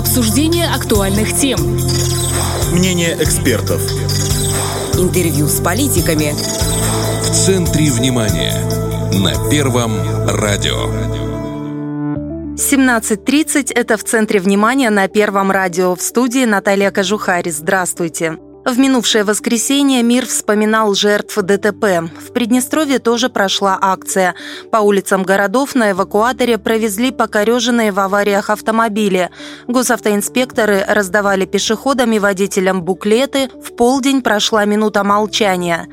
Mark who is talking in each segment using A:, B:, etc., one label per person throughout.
A: Обсуждение актуальных тем.
B: Мнение экспертов.
C: Интервью с политиками.
D: В центре внимания. На Первом радио.
E: 17.30 – это в центре внимания на Первом радио. В студии Наталья Кожухарь. Здравствуйте. В минувшее воскресенье мир вспоминал жертв ДТП. В Приднестровье тоже прошла акция. По улицам городов на эвакуаторе провезли покореженные в авариях автомобили. Госавтоинспекторы раздавали пешеходам и водителям буклеты. В полдень прошла минута молчания.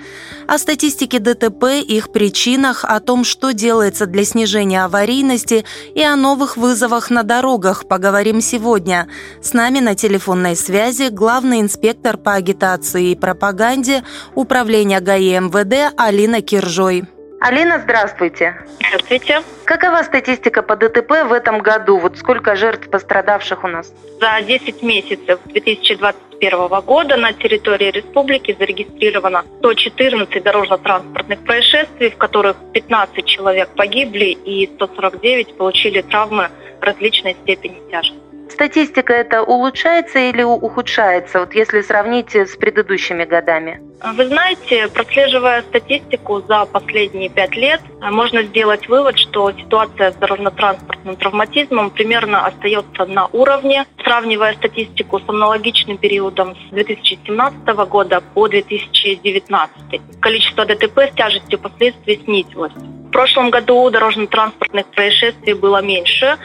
E: О статистике ДТП, их причинах, о том, что делается для снижения аварийности и о новых вызовах на дорогах поговорим сегодня. С нами на телефонной связи главный инспектор по агитации агитации и пропаганде Управления ГАИ МВД Алина Киржой. Алина, здравствуйте.
F: Здравствуйте.
E: Какова статистика по ДТП в этом году? Вот сколько жертв пострадавших у нас?
F: За 10 месяцев 2021 года на территории республики зарегистрировано 114 дорожно-транспортных происшествий, в которых 15 человек погибли и 149 получили травмы различной степени тяжести.
E: Статистика это улучшается или ухудшается, вот если сравнить с предыдущими годами?
F: Вы знаете, прослеживая статистику за последние пять лет, можно сделать вывод, что ситуация с дорожно-транспортным травматизмом примерно остается на уровне. Сравнивая статистику с аналогичным периодом с 2017 года по 2019, количество ДТП с тяжестью последствий снизилось. В прошлом году дорожно-транспортных происшествий было меньше.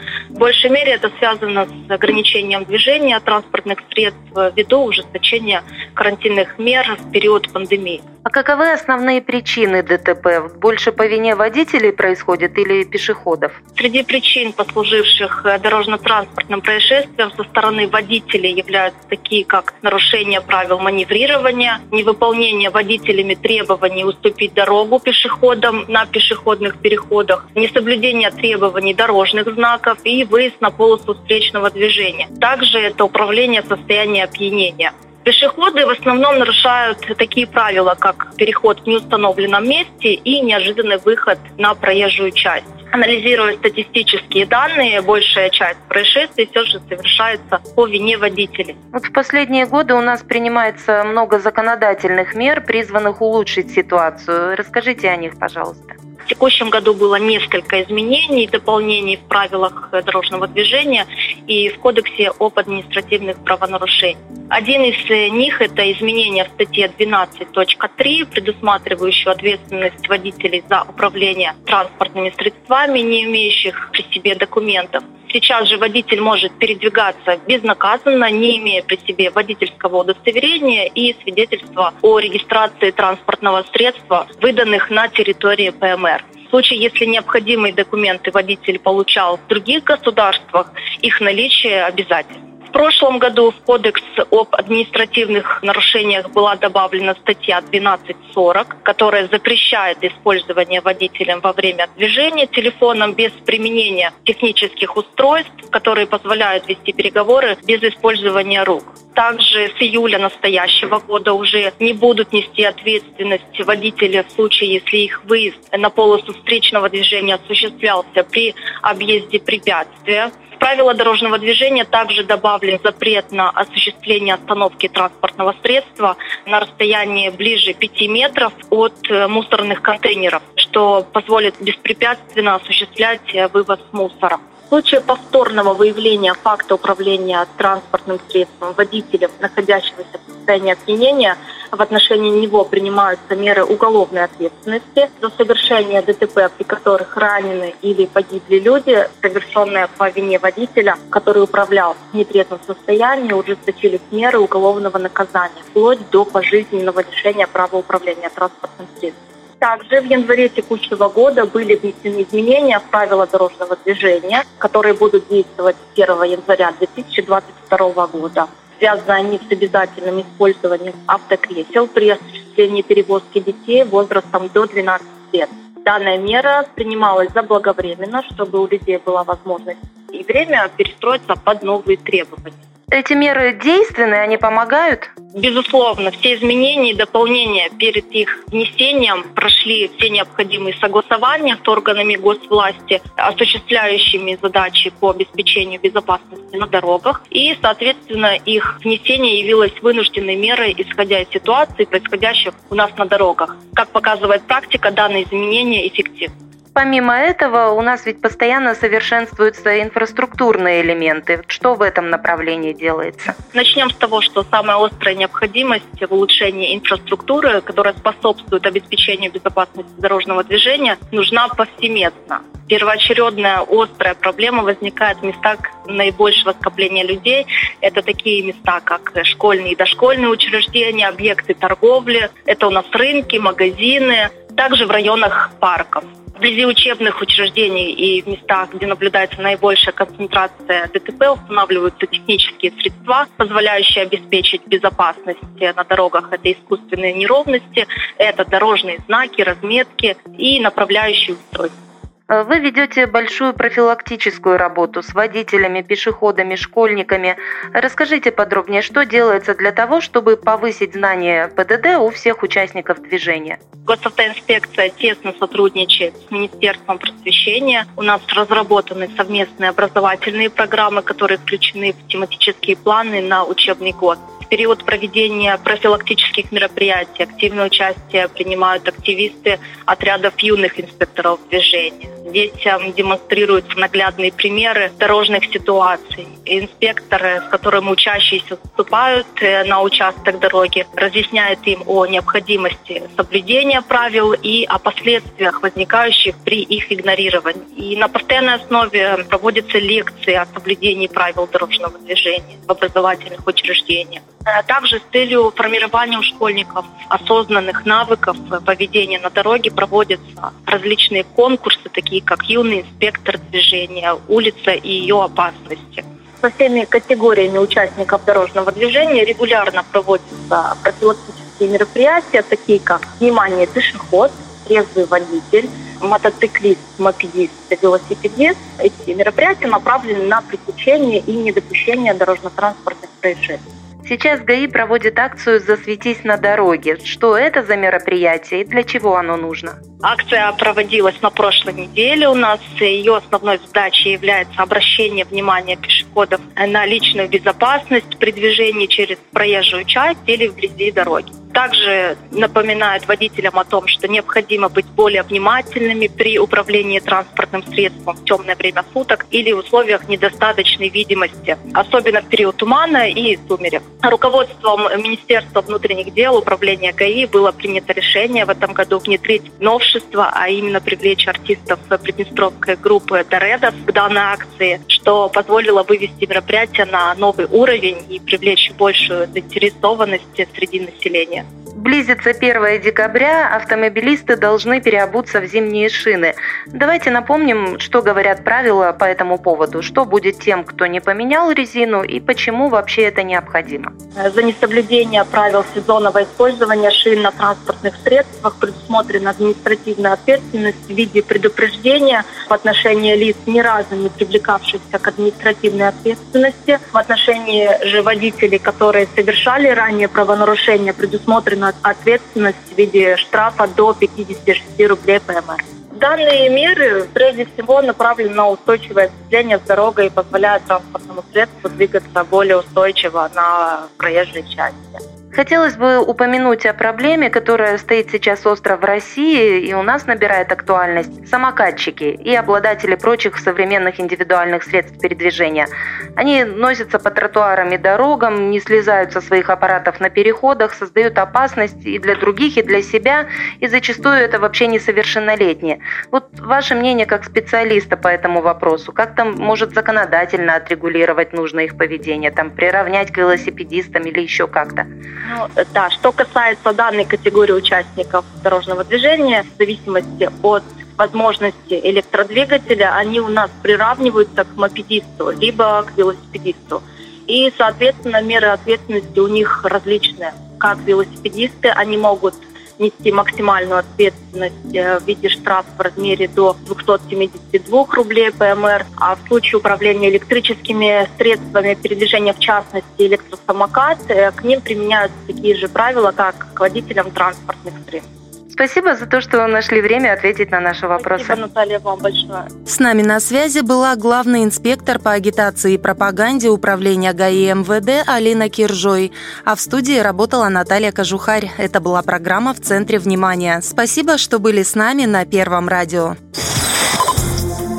F: Большей мере это связано с ограничением движения транспортных средств ввиду ужесточения карантинных мер в период пандемии.
E: А каковы основные причины ДТП? Больше по вине водителей происходит или пешеходов?
F: Среди причин, послуживших дорожно-транспортным происшествиям со стороны водителей являются такие, как нарушение правил маневрирования, невыполнение водителями требований уступить дорогу пешеходам на пешеходных переходах, несоблюдение требований дорожных знаков и выезд на полосу встречного движения. Также это управление состоянием опьянения. Пешеходы в основном нарушают такие правила, как переход в неустановленном месте и неожиданный выход на проезжую часть. Анализируя статистические данные, большая часть происшествий все же совершается по вине водителей.
E: Вот в последние годы у нас принимается много законодательных мер, призванных улучшить ситуацию. Расскажите о них, пожалуйста.
F: Текущем году было несколько изменений, дополнений в правилах дорожного движения и в Кодексе об административных правонарушениях. Один из них – это изменение в статье 12.3, предусматривающую ответственность водителей за управление транспортными средствами, не имеющих при себе документов. Сейчас же водитель может передвигаться безнаказанно, не имея при себе водительского удостоверения и свидетельства о регистрации транспортного средства, выданных на территории ПМР. В случае, если необходимые документы водитель получал в других государствах, их наличие обязательно прошлом году в Кодекс об административных нарушениях была добавлена статья 1240, которая запрещает использование водителем во время движения телефоном без применения технических устройств, которые позволяют вести переговоры без использования рук. Также с июля настоящего года уже не будут нести ответственность водители в случае, если их выезд на полосу встречного движения осуществлялся при объезде препятствия правила дорожного движения также добавлен запрет на осуществление остановки транспортного средства на расстоянии ближе 5 метров от э, мусорных контейнеров, что позволит беспрепятственно осуществлять э, вывоз мусора. Случае повторного выявления факта управления транспортным средством водителем, находящегося в состоянии опьянения, в отношении него принимаются меры уголовной ответственности за совершение ДТП, при которых ранены или погибли люди, совершенные по вине водителя, который управлял в нетрезвом состоянии, ужесточились меры уголовного наказания, вплоть до пожизненного лишения права управления транспортным средством. Также в январе текущего года были внесены изменения в правила дорожного движения, которые будут действовать с 1 января 2022 года. Связаны они с обязательным использованием автокресел при осуществлении перевозки детей возрастом до 12 лет. Данная мера принималась заблаговременно, чтобы у людей была возможность и время перестроиться под новые требования.
E: Эти меры действенны, они помогают?
F: Безусловно, все изменения и дополнения перед их внесением прошли все необходимые согласования с органами госвласти, осуществляющими задачи по обеспечению безопасности на дорогах. И, соответственно, их внесение явилось вынужденной мерой, исходя из ситуации, происходящих у нас на дорогах. Как показывает практика, данные изменения эффективны.
E: Помимо этого, у нас ведь постоянно совершенствуются инфраструктурные элементы. Что в этом направлении делается?
F: Начнем с того, что самая острая необходимость в улучшении инфраструктуры, которая способствует обеспечению безопасности дорожного движения, нужна повсеместно. Первоочередная острая проблема возникает в местах наибольшего скопления людей. Это такие места, как школьные и дошкольные учреждения, объекты торговли. Это у нас рынки, магазины, также в районах парков вблизи учебных учреждений и в местах, где наблюдается наибольшая концентрация ДТП, устанавливаются технические средства, позволяющие обеспечить безопасность на дорогах. Это искусственные неровности, это дорожные знаки, разметки и направляющие устройства.
E: Э, вы ведете большую профилактическую работу с водителями, пешеходами, школьниками. Расскажите подробнее, что делается для того, чтобы повысить знания ПДД у всех участников движения?
F: Госавтоинспекция тесно сотрудничает с Министерством просвещения. У нас разработаны совместные образовательные программы, которые включены в тематические планы на учебный год. Период проведения профилактических мероприятий активное участие принимают активисты отрядов юных инспекторов движения. Детям демонстрируются наглядные примеры дорожных ситуаций. Инспекторы, с которыми учащиеся вступают э, на участок дороги, разъясняют им о необходимости соблюдения правил и о последствиях, возникающих при их игнорировании. И на постоянной основе проводятся лекции о соблюдении правил дорожного движения в образовательных учреждениях. А также с целью формирования у школьников осознанных навыков поведения на дороге проводятся различные конкурсы, такие как «Юный инспектор движения», «Улица и ее опасности». Со всеми категориями участников дорожного движения регулярно проводятся профилактические мероприятия, такие как внимание пешеход, трезвый водитель, мотоциклист, мопедист, велосипедист. Эти мероприятия направлены на пресечение и недопущение дорожно-транспортных происшествий.
E: Сейчас ГАИ проводит акцию «Засветись на дороге». Что это за мероприятие и для чего оно нужно?
F: Акция проводилась на прошлой неделе у нас. Ее основной задачей является обращение внимания пешеходов на личную безопасность при движении через проезжую часть или вблизи дороги. Также напоминают водителям о том, что необходимо быть более внимательными при управлении транспортным средством в темное время суток или в условиях недостаточной видимости, особенно в период тумана и сумерек. Руководством Министерства внутренних дел Управления ГАИ было принято решение в этом году внедрить новшество, а именно привлечь артистов Приднестровской группы Доредов к данной акции, что позволило вывести мероприятие на новый уровень и привлечь большую заинтересованность среди населения.
E: Близится 1 декабря, автомобилисты должны переобуться в зимние шины. Давайте напомним, что говорят правила по этому поводу. Что будет тем, кто не поменял резину и почему вообще это необходимо?
F: За несоблюдение правил сезонного использования шин на транспортных средствах предусмотрена административная ответственность в виде предупреждения в отношении лиц, ни разу не привлекавшихся к административной ответственности. В отношении же водителей, которые совершали ранее правонарушения, предусмотрена ответственность в виде штрафа до 56 рублей ПМР. Данные меры прежде всего направлены на устойчивое осветление с дорогой и позволяют транспортному средству двигаться более устойчиво на проезжей части.
E: Хотелось бы упомянуть о проблеме, которая стоит сейчас остро в России и у нас набирает актуальность. Самокатчики и обладатели прочих современных индивидуальных средств передвижения. Они носятся по тротуарам и дорогам, не слезают со своих аппаратов на переходах, создают опасность и для других, и для себя, и зачастую это вообще несовершеннолетние. Вот ваше мнение как специалиста по этому вопросу, как там может законодательно отрегулировать нужно их поведение, там приравнять к велосипедистам или еще как-то?
F: Ну, да, что касается данной категории участников дорожного движения, в зависимости от возможности электродвигателя, они у нас приравниваются к мопедисту, либо к велосипедисту. И, соответственно, меры ответственности у них различные. Как велосипедисты, они могут нести максимальную ответственность э, в виде штрафа в размере до 272 рублей ПМР, а в случае управления электрическими средствами передвижения, в частности электросамокат, э, к ним применяются такие же правила, как к водителям транспортных средств.
E: Спасибо за то, что нашли время ответить на наши вопросы.
F: Спасибо, Наталья, вам большое.
E: С нами на связи была главный инспектор по агитации и пропаганде управления ГАИ МВД Алина Киржой. А в студии работала Наталья Кожухарь. Это была программа «В центре внимания». Спасибо, что были с нами на Первом радио.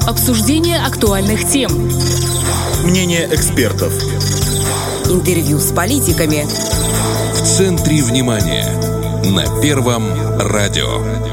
A: Обсуждение актуальных тем.
B: Мнение экспертов.
C: Интервью с политиками.
D: В центре внимания. На Первом радио.